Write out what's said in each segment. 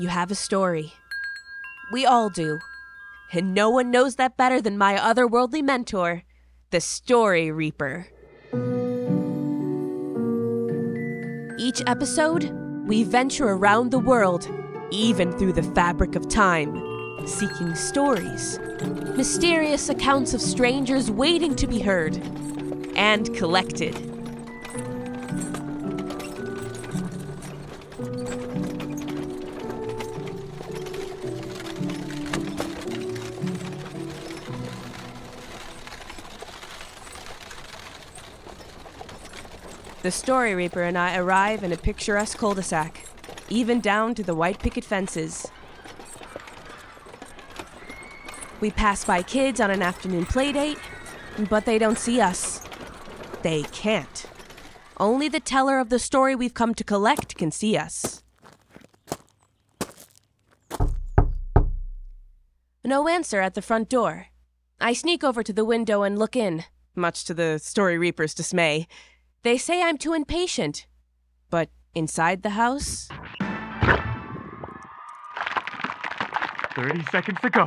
You have a story. We all do. And no one knows that better than my otherworldly mentor, the Story Reaper. Each episode, we venture around the world, even through the fabric of time, seeking stories, mysterious accounts of strangers waiting to be heard and collected. The Story Reaper and I arrive in a picturesque cul de sac, even down to the white picket fences. We pass by kids on an afternoon playdate, but they don't see us. They can't. Only the teller of the story we've come to collect can see us. No answer at the front door. I sneak over to the window and look in, much to the Story Reaper's dismay. They say I'm too impatient. But inside the house, 30 seconds to go.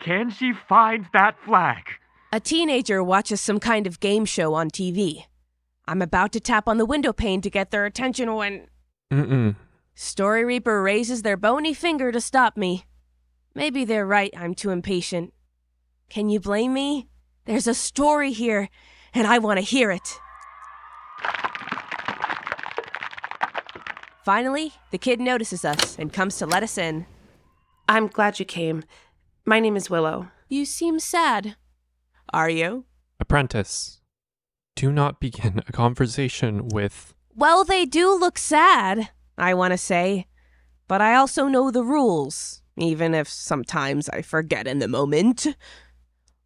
Can she find that flag? a teenager watches some kind of game show on TV. I'm about to tap on the window pane to get their attention when Mm-mm. Story Reaper raises their bony finger to stop me. Maybe they're right, I'm too impatient. Can you blame me? There's a story here, and I want to hear it. Finally, the kid notices us and comes to let us in. I'm glad you came. My name is Willow. You seem sad. Are you? Apprentice, do not begin a conversation with. Well, they do look sad, I want to say. But I also know the rules, even if sometimes I forget in the moment.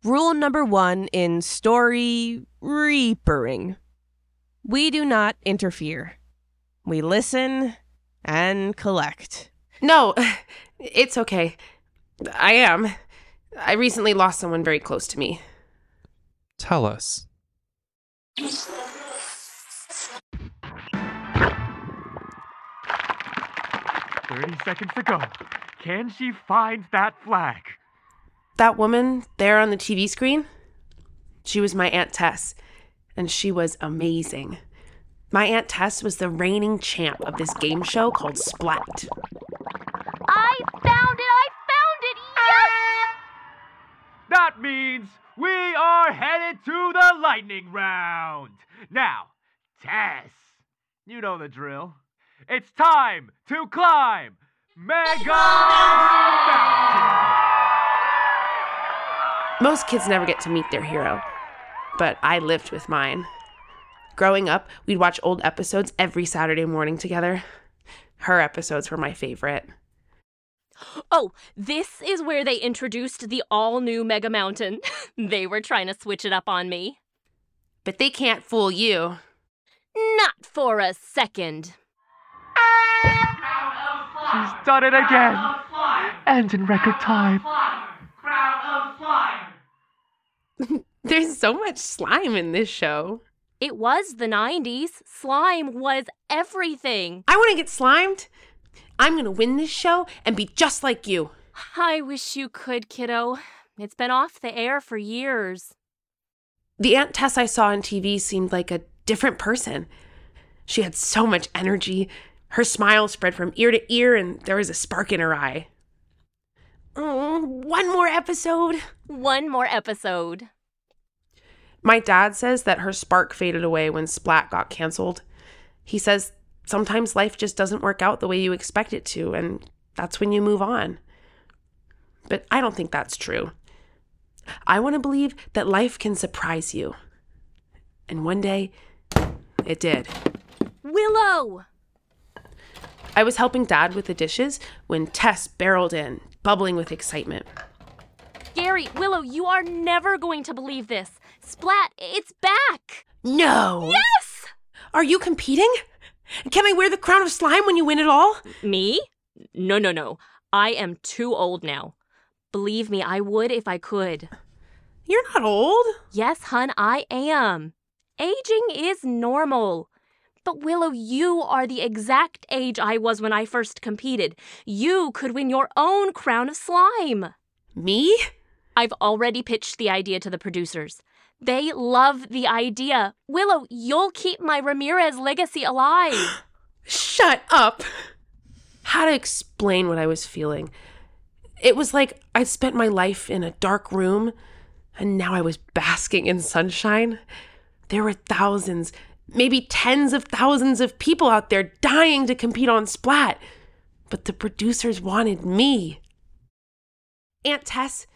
Rule number one in story reapering we do not interfere. We listen and collect. No, it's okay. I am. I recently lost someone very close to me. Tell us. Thirty seconds to go. Can she find that flag? That woman there on the TV screen, she was my Aunt Tess, and she was amazing. My Aunt Tess was the reigning champ of this game show called Splat. I found it! I found it! Yes! That means we are headed to the lightning round. Now, Tess, you know the drill. It's time to climb Mega Mountain. Most kids never get to meet their hero, but I lived with mine. Growing up, we'd watch old episodes every Saturday morning together. Her episodes were my favorite. Oh, this is where they introduced the all new Mega Mountain. they were trying to switch it up on me. But they can't fool you. Not for a second. She's done it again. And in record time. There's so much slime in this show. It was the 90s. Slime was everything. I want to get slimed. I'm going to win this show and be just like you. I wish you could, kiddo. It's been off the air for years. The Aunt Tess I saw on TV seemed like a different person. She had so much energy. Her smile spread from ear to ear, and there was a spark in her eye. Oh, one more episode. One more episode. My dad says that her spark faded away when Splat got canceled. He says sometimes life just doesn't work out the way you expect it to, and that's when you move on. But I don't think that's true. I want to believe that life can surprise you. And one day, it did. Willow! I was helping dad with the dishes when Tess barreled in, bubbling with excitement. Gary, Willow, you are never going to believe this. Splat, it's back! No! Yes! Are you competing? Can I wear the crown of slime when you win it all? Me? No, no, no. I am too old now. Believe me, I would if I could. You're not old. Yes, hun, I am. Aging is normal. But Willow, you are the exact age I was when I first competed. You could win your own crown of slime. Me? I've already pitched the idea to the producers. They love the idea. Willow, you'll keep my Ramirez legacy alive. Shut up. How to explain what I was feeling? It was like I'd spent my life in a dark room and now I was basking in sunshine. There were thousands, maybe tens of thousands of people out there dying to compete on Splat. But the producers wanted me. Aunt Tess,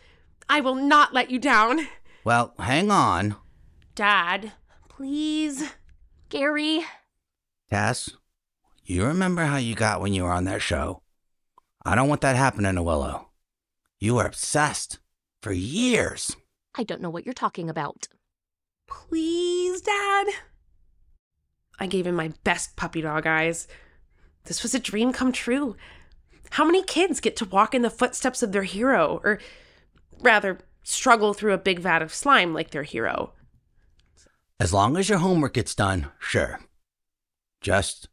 I will not let you down. Well, hang on. Dad, please. Gary, Tess, you remember how you got when you were on that show? I don't want that happening to Willow. You were obsessed for years. I don't know what you're talking about. Please, Dad. I gave him my best puppy dog eyes. This was a dream come true. How many kids get to walk in the footsteps of their hero, or rather, struggle through a big vat of slime like their hero? As long as your homework gets done, sure. Just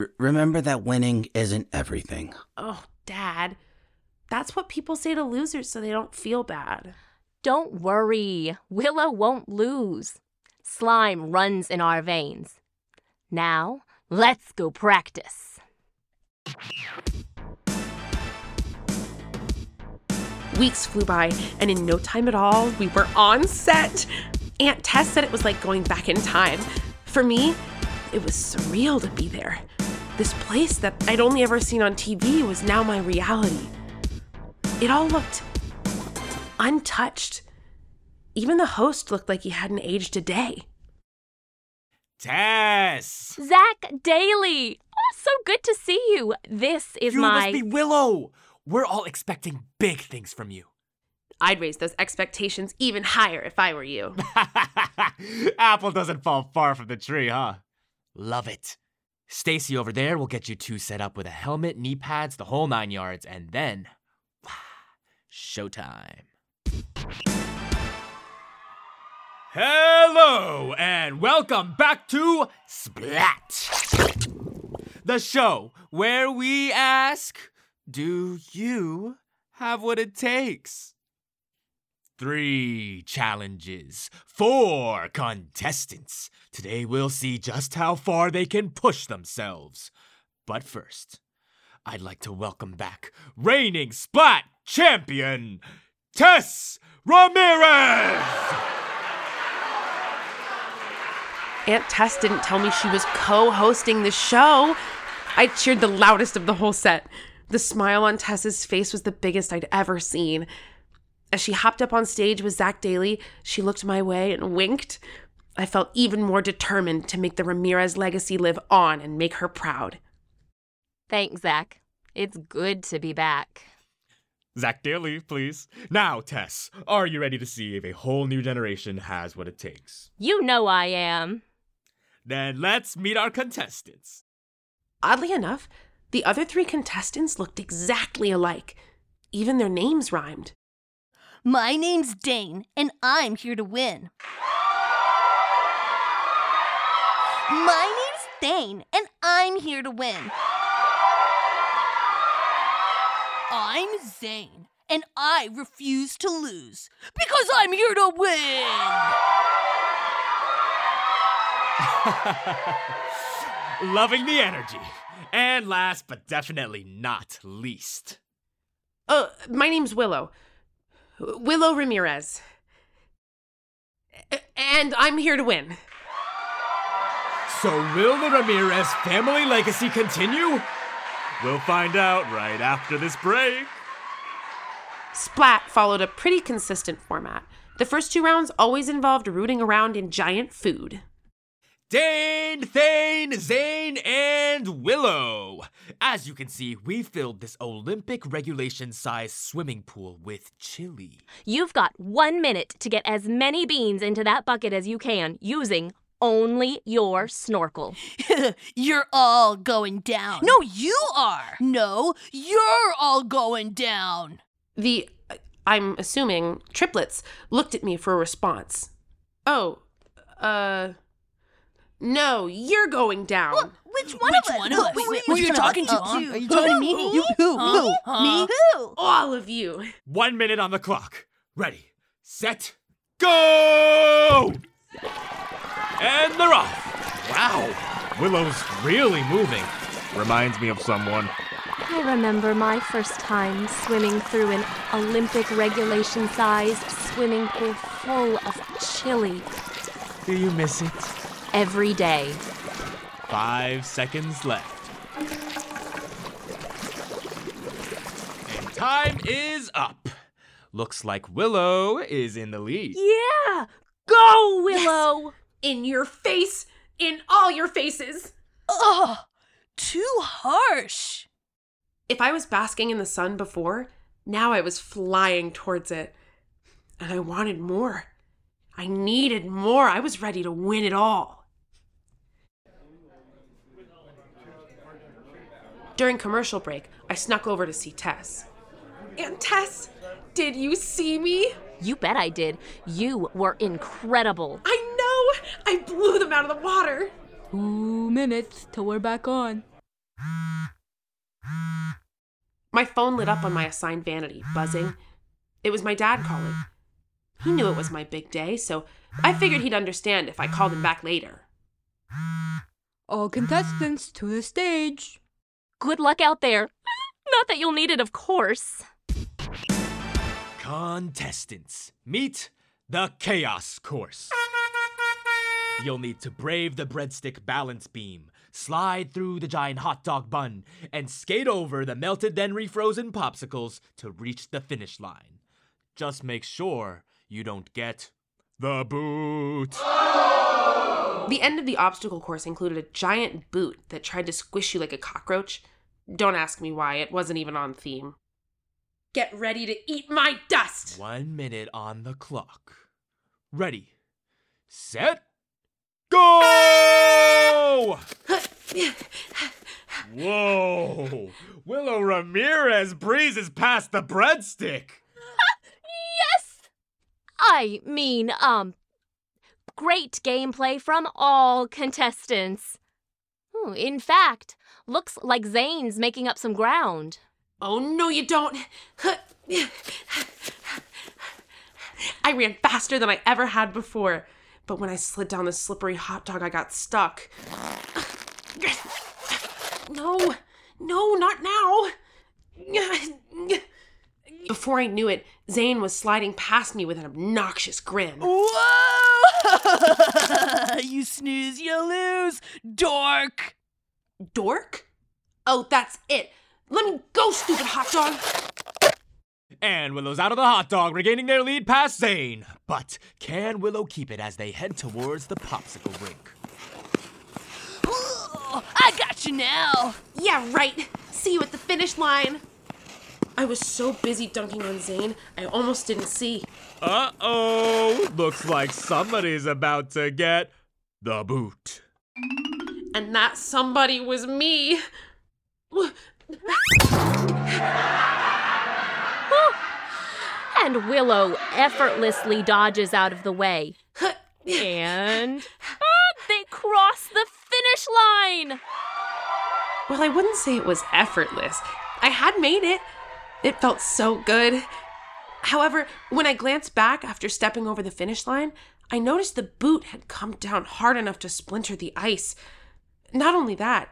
r- remember that winning isn't everything. Oh, Dad. That's what people say to losers so they don't feel bad. Don't worry, Willow won't lose. Slime runs in our veins. Now, let's go practice. Weeks flew by, and in no time at all, we were on set. Aunt Tess said it was like going back in time. For me, it was surreal to be there. This place that I'd only ever seen on TV was now my reality. It all looked untouched. Even the host looked like he hadn't aged a day. Tess! Zack Daley! Oh, so good to see you. This is you my. must be Willow! We're all expecting big things from you. I'd raise those expectations even higher if I were you. Apple doesn't fall far from the tree, huh? Love it. Stacy over there will get you two set up with a helmet, knee pads, the whole nine yards, and then. Showtime. Hello, and welcome back to Splat, the show where we ask Do you have what it takes? Three challenges, four contestants. Today we'll see just how far they can push themselves. But first, I'd like to welcome back reigning Splat champion, Tess Ramirez! Aunt Tess didn't tell me she was co hosting the show. I cheered the loudest of the whole set. The smile on Tess's face was the biggest I'd ever seen. As she hopped up on stage with Zack Daley, she looked my way and winked. I felt even more determined to make the Ramirez legacy live on and make her proud. Thanks, Zack. It's good to be back. Zack Daley, please. Now, Tess, are you ready to see if a whole new generation has what it takes? You know I am. Then let's meet our contestants. Oddly enough, the other three contestants looked exactly alike. Even their names rhymed. My name's Dane, and I'm here to win. My name's Dane, and I'm here to win. I'm Zane, and I refuse to lose because I'm here to win. Loving the energy. And last but definitely not least. Oh, my name's Willow. Willow Ramirez. And I'm here to win. So, will the Ramirez family legacy continue? We'll find out right after this break. Splat followed a pretty consistent format. The first two rounds always involved rooting around in giant food. Dane, Thane, Zane, and Willow. As you can see, we filled this Olympic regulation size swimming pool with chili. You've got one minute to get as many beans into that bucket as you can using only your snorkel. You're all going down. No, you are. No, you're all going down. The, I'm assuming, triplets looked at me for a response. Oh, uh, No, you're going down. Which one of us? one of us? Wait, wait, Who which you talking to, huh? Are you talking to me? You- who? Huh? Who? Huh? Me? Who? All of you. One minute on the clock. Ready, set, go! And they're off. Wow, Willow's really moving. Reminds me of someone. I remember my first time swimming through an Olympic regulation sized swimming pool full of chili Do you miss it? Every day. Five seconds left. And time is up. Looks like Willow is in the lead. Yeah! Go, Willow! In your face. In all your faces. Ugh, too harsh. If I was basking in the sun before, now I was flying towards it. And I wanted more. I needed more. I was ready to win it all. During commercial break, I snuck over to see Tess. Aunt Tess, did you see me? You bet I did. You were incredible. I know! I blew them out of the water. Two minutes till we're back on. My phone lit up on my assigned vanity, buzzing. It was my dad calling. He knew it was my big day, so I figured he'd understand if I called him back later. All contestants to the stage. Good luck out there. Not that you'll need it, of course. Contestants, meet the Chaos Course. You'll need to brave the breadstick balance beam, slide through the giant hot dog bun, and skate over the melted then refrozen popsicles to reach the finish line. Just make sure you don't get the boot. The end of the obstacle course included a giant boot that tried to squish you like a cockroach. Don't ask me why, it wasn't even on theme. Get ready to eat my dust! One minute on the clock. Ready, set, go! Whoa! Willow Ramirez breezes past the breadstick. Yes! I mean, um, great gameplay from all contestants. Hmm, In fact, looks like Zane's making up some ground. Oh, no, you don't! I ran faster than I ever had before, but when I slid down the slippery hot dog, I got stuck. No, no, not now! Before I knew it, Zane was sliding past me with an obnoxious grin. Whoa! you snooze, you lose, dork. Dork? Oh, that's it. Let me go, stupid hot dog. And Willow's out of the hot dog, regaining their lead past Zane. But can Willow keep it as they head towards the popsicle rink? I got you now. Yeah, right. See you at the finish line. I was so busy dunking on Zane, I almost didn't see. Uh oh! Looks like somebody's about to get the boot. And that somebody was me. And Willow effortlessly dodges out of the way. And ah, they cross the finish line. Well, I wouldn't say it was effortless. I had made it. It felt so good. However, when I glanced back after stepping over the finish line, I noticed the boot had come down hard enough to splinter the ice. Not only that,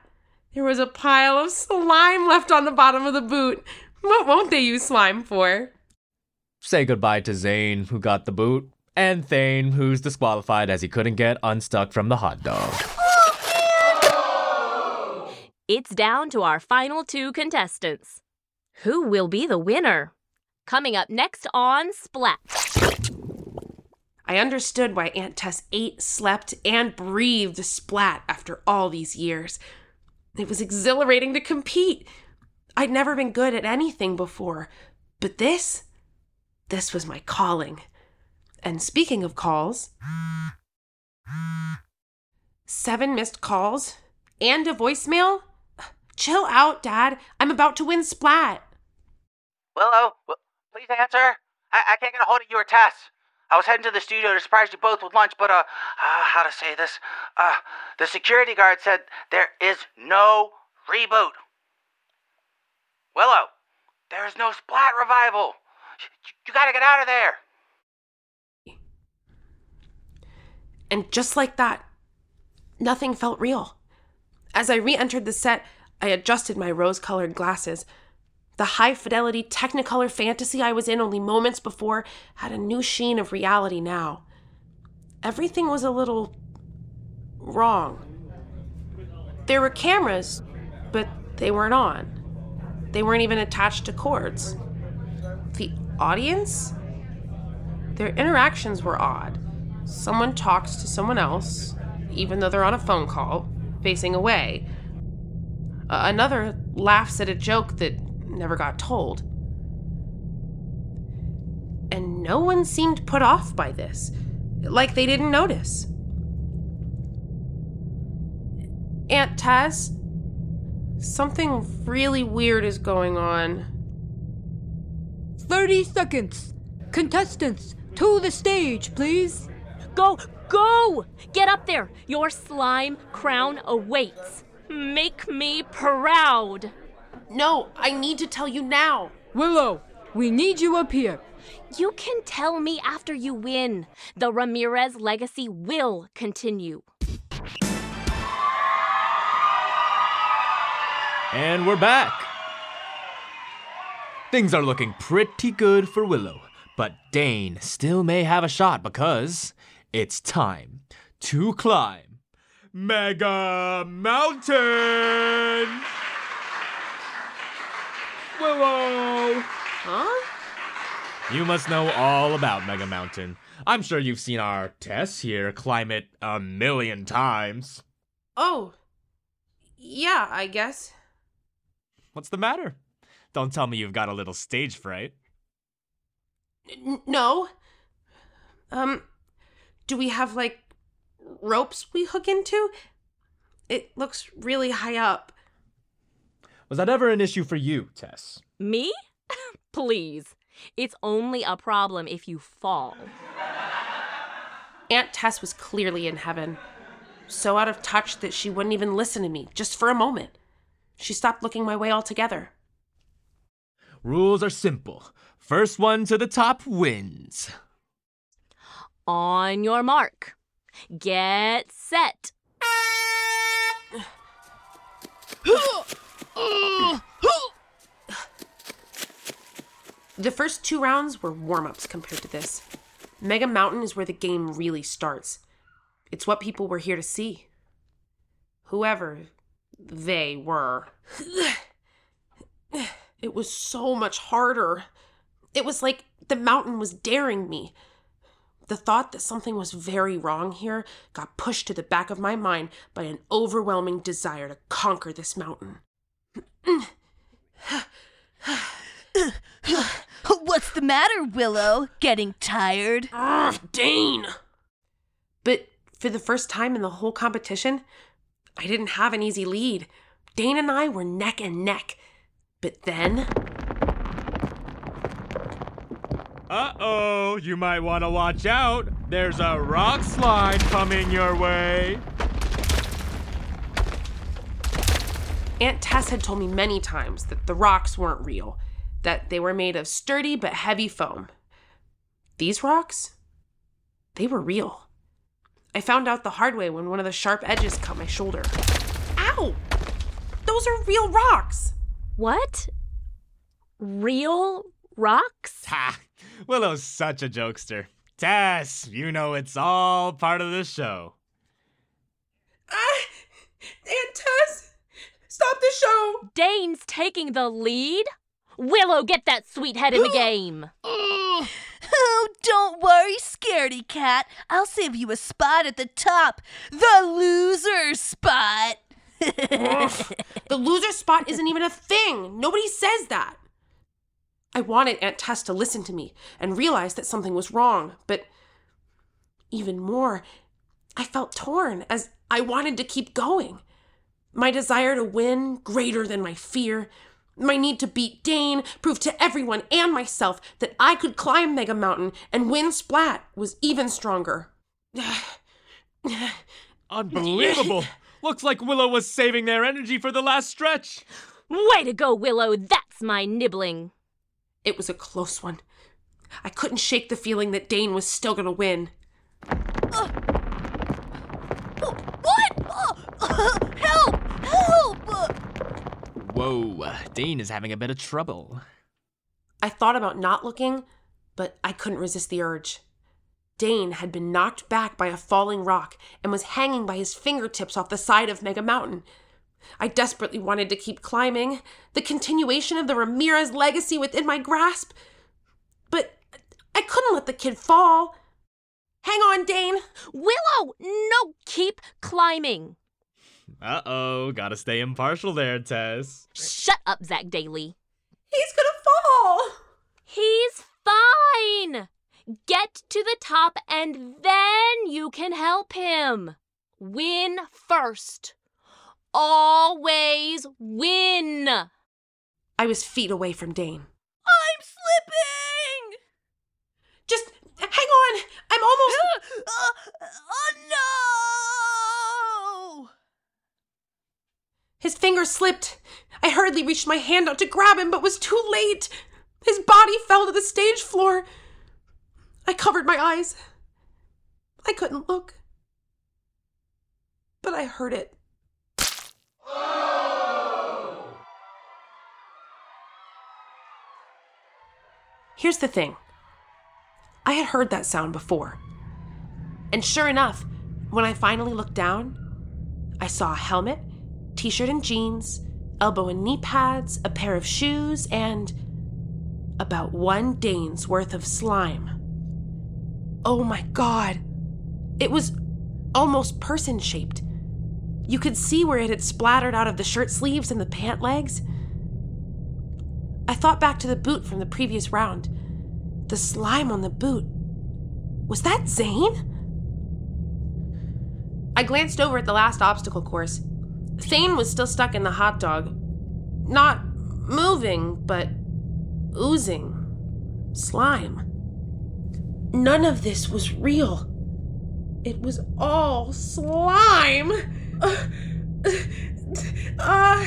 there was a pile of slime left on the bottom of the boot. What won't they use slime for? Say goodbye to Zane, who got the boot, and Thane, who's disqualified as he couldn't get unstuck from the hot dog. It's down to our final two contestants. Who will be the winner? Coming up next on Splat. I understood why Aunt Tess ate, slept, and breathed Splat after all these years. It was exhilarating to compete. I'd never been good at anything before, but this, this was my calling. And speaking of calls, seven missed calls and a voicemail? Chill out, Dad. I'm about to win Splat. Willow, w- please answer. I-, I can't get a hold of you or Tess. I was heading to the studio to surprise you both with lunch, but, uh, uh how to say this? Uh, the security guard said there is no reboot. Willow, there is no Splat revival. You, you gotta get out of there. And just like that, nothing felt real. As I re entered the set, I adjusted my rose colored glasses. The high fidelity Technicolor fantasy I was in only moments before had a new sheen of reality now. Everything was a little wrong. There were cameras, but they weren't on. They weren't even attached to cords. The audience? Their interactions were odd. Someone talks to someone else, even though they're on a phone call, facing away. Uh, another laughs at a joke that never got told. And no one seemed put off by this, like they didn't notice. Aunt Tess, something really weird is going on. 30 seconds. Contestants, to the stage, please. Go, go! Get up there! Your slime crown awaits. Make me proud. No, I need to tell you now. Willow, we need you up here. You can tell me after you win. The Ramirez legacy will continue. And we're back. Things are looking pretty good for Willow, but Dane still may have a shot because it's time to climb Mega Mountain! Willow! Huh? You must know all about Mega Mountain. I'm sure you've seen our Tess here climb it a million times. Oh. Yeah, I guess. What's the matter? Don't tell me you've got a little stage fright. N- no. Um, do we have like ropes we hook into? It looks really high up. Was that ever an issue for you, Tess? Me? Please. It's only a problem if you fall. Aunt Tess was clearly in heaven, so out of touch that she wouldn't even listen to me just for a moment. She stopped looking my way altogether. Rules are simple. First one to the top wins. On your mark. Get set. The first two rounds were warm ups compared to this. Mega Mountain is where the game really starts. It's what people were here to see. Whoever they were. It was so much harder. It was like the mountain was daring me. The thought that something was very wrong here got pushed to the back of my mind by an overwhelming desire to conquer this mountain. What's the matter, Willow? Getting tired? Ugh, Dane! But for the first time in the whole competition, I didn't have an easy lead. Dane and I were neck and neck. But then, Uh oh, you might want to watch out. There's a rock slide coming your way. Aunt Tess had told me many times that the rocks weren't real, that they were made of sturdy but heavy foam. These rocks? They were real. I found out the hard way when one of the sharp edges cut my shoulder. Ow! Those are real rocks! What? Real rocks? Ha! Willow's such a jokester. Tess, you know it's all part of the show. Ah! Aunt Tess! Stop the show! Dane's taking the lead? Willow, get that sweet head in the game. Oh, don't worry, scaredy cat. I'll save you a spot at the top. The loser spot. The loser spot isn't even a thing. Nobody says that. I wanted Aunt Tess to listen to me and realize that something was wrong, but even more, I felt torn as I wanted to keep going. My desire to win, greater than my fear, My need to beat Dane, prove to everyone and myself that I could climb Mega Mountain and win Splat was even stronger. Unbelievable! Looks like Willow was saving their energy for the last stretch. Way to go, Willow. That's my nibbling. It was a close one. I couldn't shake the feeling that Dane was still gonna win. What? help! Help! Whoa, Dane is having a bit of trouble. I thought about not looking, but I couldn't resist the urge. Dane had been knocked back by a falling rock and was hanging by his fingertips off the side of Mega Mountain. I desperately wanted to keep climbing, the continuation of the Ramirez legacy within my grasp. But I couldn't let the kid fall. Hang on, Dane. Willow, no, keep climbing. Uh oh, gotta stay impartial there, Tess. Shut up, Zack Daley. He's gonna fall. He's fine. Get to the top and then you can help him. Win first. Always win. I was feet away from Dane. I'm slipping! Just hang on. I'm almost. Uh, oh no! His finger slipped. I hurriedly reached my hand out to grab him, but was too late. His body fell to the stage floor. I covered my eyes. I couldn't look. But I heard it. Here's the thing I had heard that sound before. And sure enough, when I finally looked down, I saw a helmet, t shirt and jeans, elbow and knee pads, a pair of shoes, and about one Dane's worth of slime. Oh my god! It was almost person shaped. You could see where it had splattered out of the shirt sleeves and the pant legs. I thought back to the boot from the previous round. The slime on the boot. Was that Zane? I glanced over at the last obstacle course. Thane was still stuck in the hot dog. Not moving, but oozing. Slime. None of this was real. It was all slime. Uh, uh?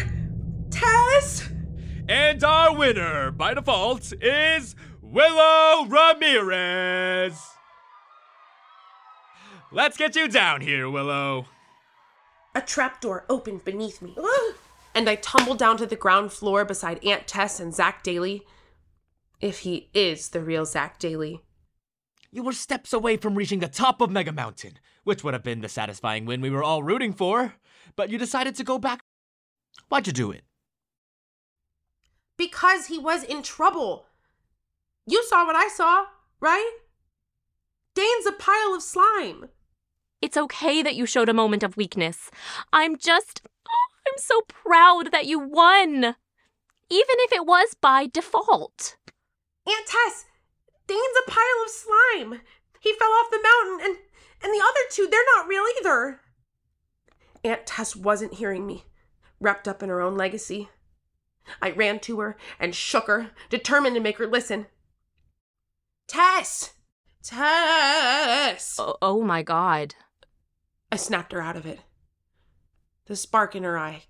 And our winner, by default, is Willow Ramirez. Let's get you down here, Willow. A trapdoor opened beneath me, and I tumbled down to the ground floor beside Aunt Tess and Zack Daley. If he is the real Zack Daley. You were steps away from reaching the top of Mega Mountain, which would have been the satisfying win we were all rooting for, but you decided to go back. Why'd you do it? Because he was in trouble. You saw what I saw, right? Dane's a pile of slime. It's okay that you showed a moment of weakness. I'm just. oh, I'm so proud that you won. Even if it was by default. Aunt Tess, Dane's a pile of slime. He fell off the mountain, and and the other two, they're not real either. Aunt Tess wasn't hearing me, wrapped up in her own legacy. I ran to her and shook her, determined to make her listen. Tess! Tess! Oh, oh my god. I snapped her out of it. The spark in her eye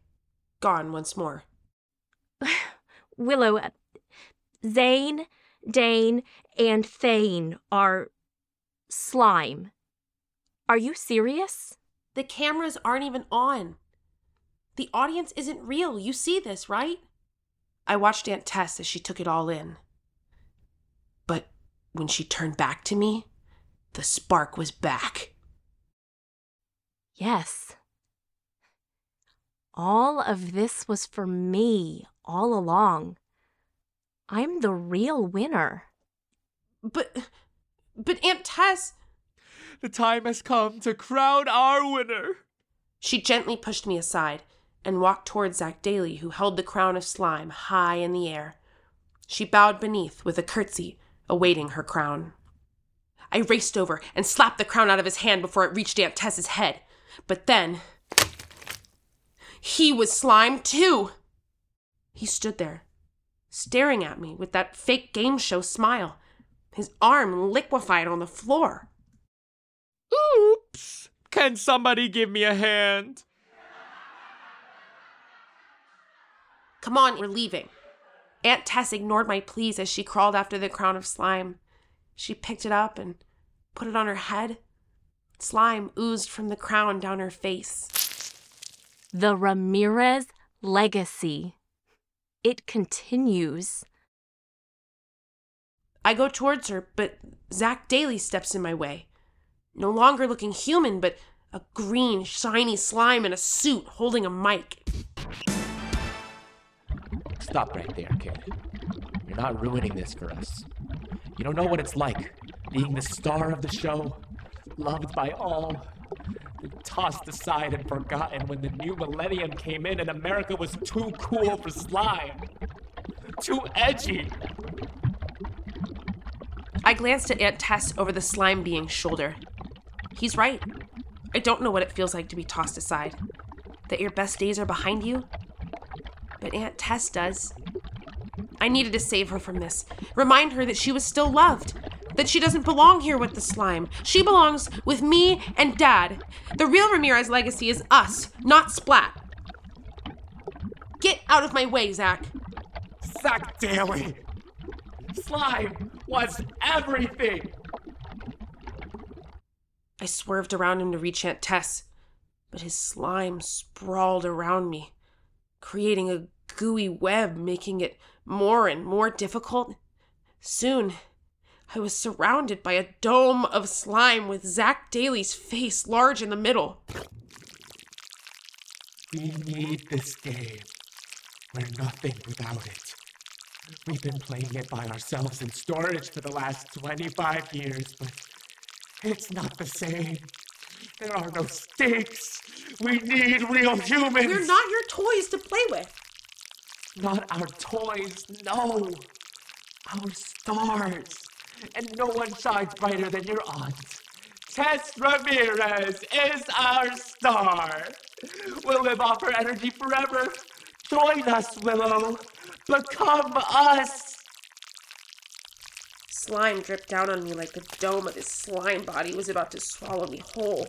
gone once more. Willow, Zane, Dane, and Thane are slime. Are you serious? The cameras aren't even on. The audience isn't real. You see this, right? I watched Aunt Tess as she took it all in. But when she turned back to me, the spark was back. Yes. All of this was for me all along. I'm the real winner. But, but Aunt Tess. The time has come to crown our winner. She gently pushed me aside and walked towards Zack Daley, who held the crown of slime high in the air. She bowed beneath with a curtsy, awaiting her crown. I raced over and slapped the crown out of his hand before it reached Aunt Tess's head. But then. He was slime too! He stood there, staring at me with that fake game show smile, his arm liquefied on the floor. Oops! Can somebody give me a hand? Come on, we're leaving. Aunt Tess ignored my pleas as she crawled after the crown of slime. She picked it up and put it on her head. Slime oozed from the crown down her face. The Ramirez legacy. It continues. I go towards her, but Zack Daley steps in my way. No longer looking human, but a green, shiny slime in a suit holding a mic. Stop right there, kid. You're not ruining this for us. You don't know what it's like being the star of the show, loved by all, tossed aside and forgotten when the new millennium came in and America was too cool for slime. Too edgy. I glanced at Aunt Tess over the slime being's shoulder. He's right. I don't know what it feels like to be tossed aside. That your best days are behind you. But Aunt Tess does. I needed to save her from this. Remind her that she was still loved. That she doesn't belong here with the slime. She belongs with me and Dad. The real Ramirez legacy is us, not Splat. Get out of my way, Zack. Zack Daley! Slime was everything! I swerved around him to reach Aunt Tess, but his slime sprawled around me, creating a gooey web, making it more and more difficult. Soon, I was surrounded by a dome of slime with Zack Daley's face large in the middle. We need this game. We're nothing without it. We've been playing it by ourselves in storage for the last 25 years, but it's not the same. There are no stakes. We need real humans. We're not your toys to play with. Not our toys, no. Our stars. And no one shines brighter than your aunt. Tess Ramirez is our star. We'll live off her energy forever. Join us, Willow. Become us. Slime dripped down on me like the dome of his slime body was about to swallow me whole.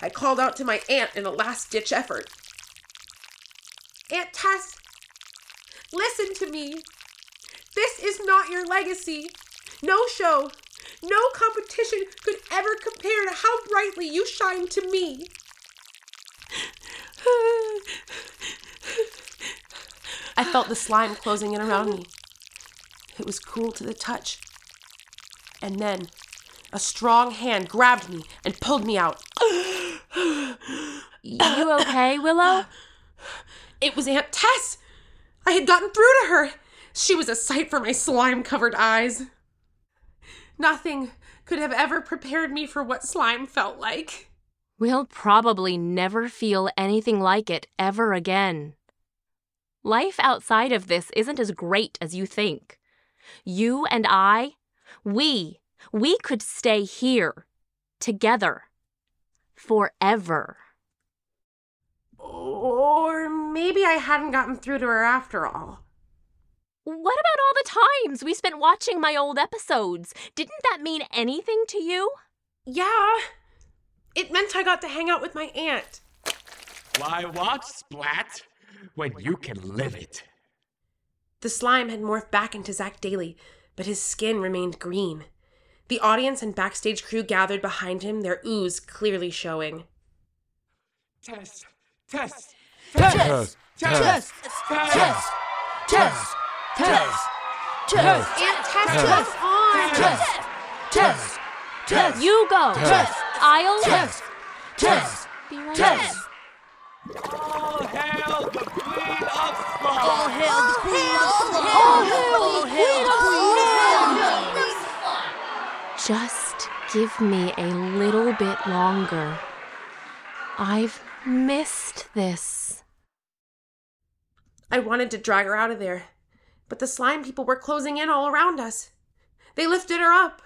I called out to my aunt in a last ditch effort. Aunt Tess, listen to me. This is not your legacy. No show, no competition could ever compare to how brightly you shine to me. I felt the slime closing in around me. It was cool to the touch. And then a strong hand grabbed me and pulled me out. You okay, Willow? It was Aunt Tess! I had gotten through to her! She was a sight for my slime covered eyes. Nothing could have ever prepared me for what slime felt like. We'll probably never feel anything like it ever again. Life outside of this isn't as great as you think. You and I, we, we could stay here, together, forever. Or maybe I hadn't gotten through to her after all. What about all the times we spent watching my old episodes? Didn't that mean anything to you? Yeah. It meant I got to hang out with my aunt. Why watch Splat when you can live it? The slime had morphed back into Zack Daley, but his skin remained green. The audience and backstage crew gathered behind him, their ooze clearly showing. Tess, Tess, Tess, Tess, Tess, Tess, Tess, Tess, Tess, Aunt Tess, Tess, come on! Tess, Tess, Tess, You go. Tess, I'll Tess, Tess, be right Tess. back. All hail the Queen of Splat! All hail the Queen of Splat! All hail the Queen of Just give me a little bit longer. I've missed this. I wanted to drag her out of there, but the slime people were closing in all around us. They lifted her up.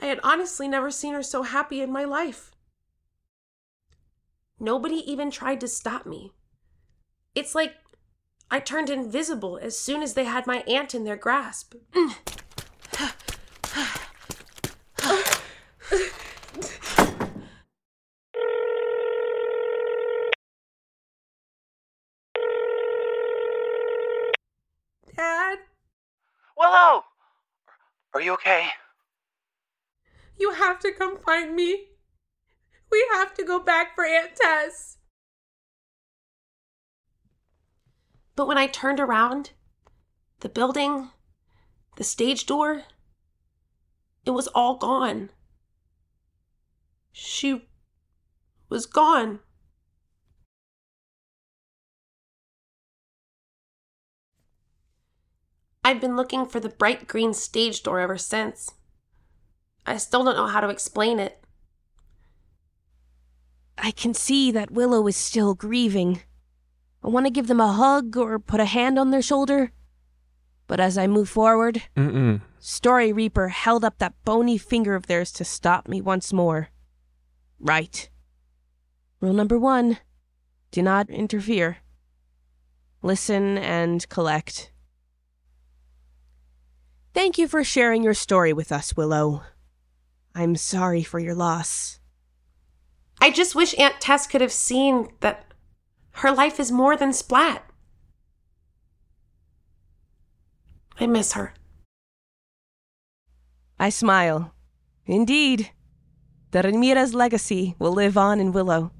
I had honestly never seen her so happy in my life. Nobody even tried to stop me. It's like I turned invisible as soon as they had my aunt in their grasp. Mm. Dad, Willow! Are you okay? you have to come find me. We have to go back for Aunt Tess. But when I turned around, the building, the stage door, it was all gone. She was gone. I've been looking for the bright green stage door ever since. I still don't know how to explain it. I can see that Willow is still grieving. I want to give them a hug or put a hand on their shoulder. But as I move forward, Mm-mm. Story Reaper held up that bony finger of theirs to stop me once more. Right. Rule number one do not interfere. Listen and collect. Thank you for sharing your story with us, Willow. I'm sorry for your loss. I just wish Aunt Tess could have seen that her life is more than Splat. I miss her. I smile. Indeed, the Ramirez legacy will live on in Willow.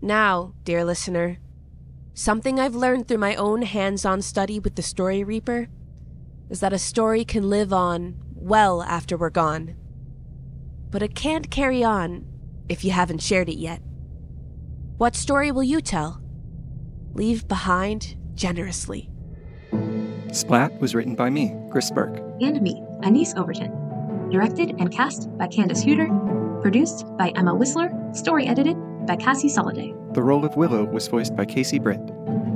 Now, dear listener, something I've learned through my own hands on study with the Story Reaper is that a story can live on well after we're gone. But it can't carry on if you haven't shared it yet. What story will you tell? Leave behind generously. Splat was written by me, Chris Burke. And me, Anise Overton. Directed and cast by Candace Hudert. Produced by Emma Whisler. Story edited by Cassie Soliday. The role of Willow was voiced by Kasey Britt.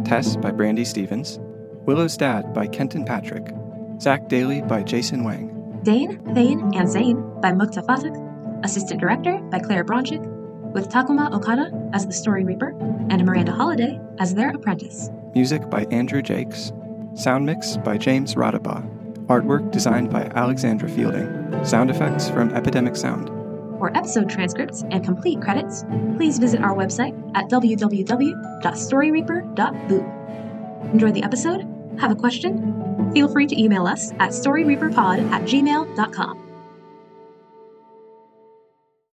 Tess by Brandy Stevens. Willow's dad by Kenton Patric. Zack Daley by Jason Wang. Dane, Thane, and Zane by Mukta Phatak. Assistant Director by Claire Bronchick. With Takuma Okada as the Story Reaper and Miranda Holliday as their apprentice. Music by Andrew Jacques. Sound mix by James Raudabaugh. Artwork designed by Alexandra Fielding. Sound effects from Epidemic Sound. For episode transcripts and complete credits, please visit our website at www.storyreaper.boo. Enjoy the episode? Have a question? Feel free to email us at storyreaperpod at gmail.com.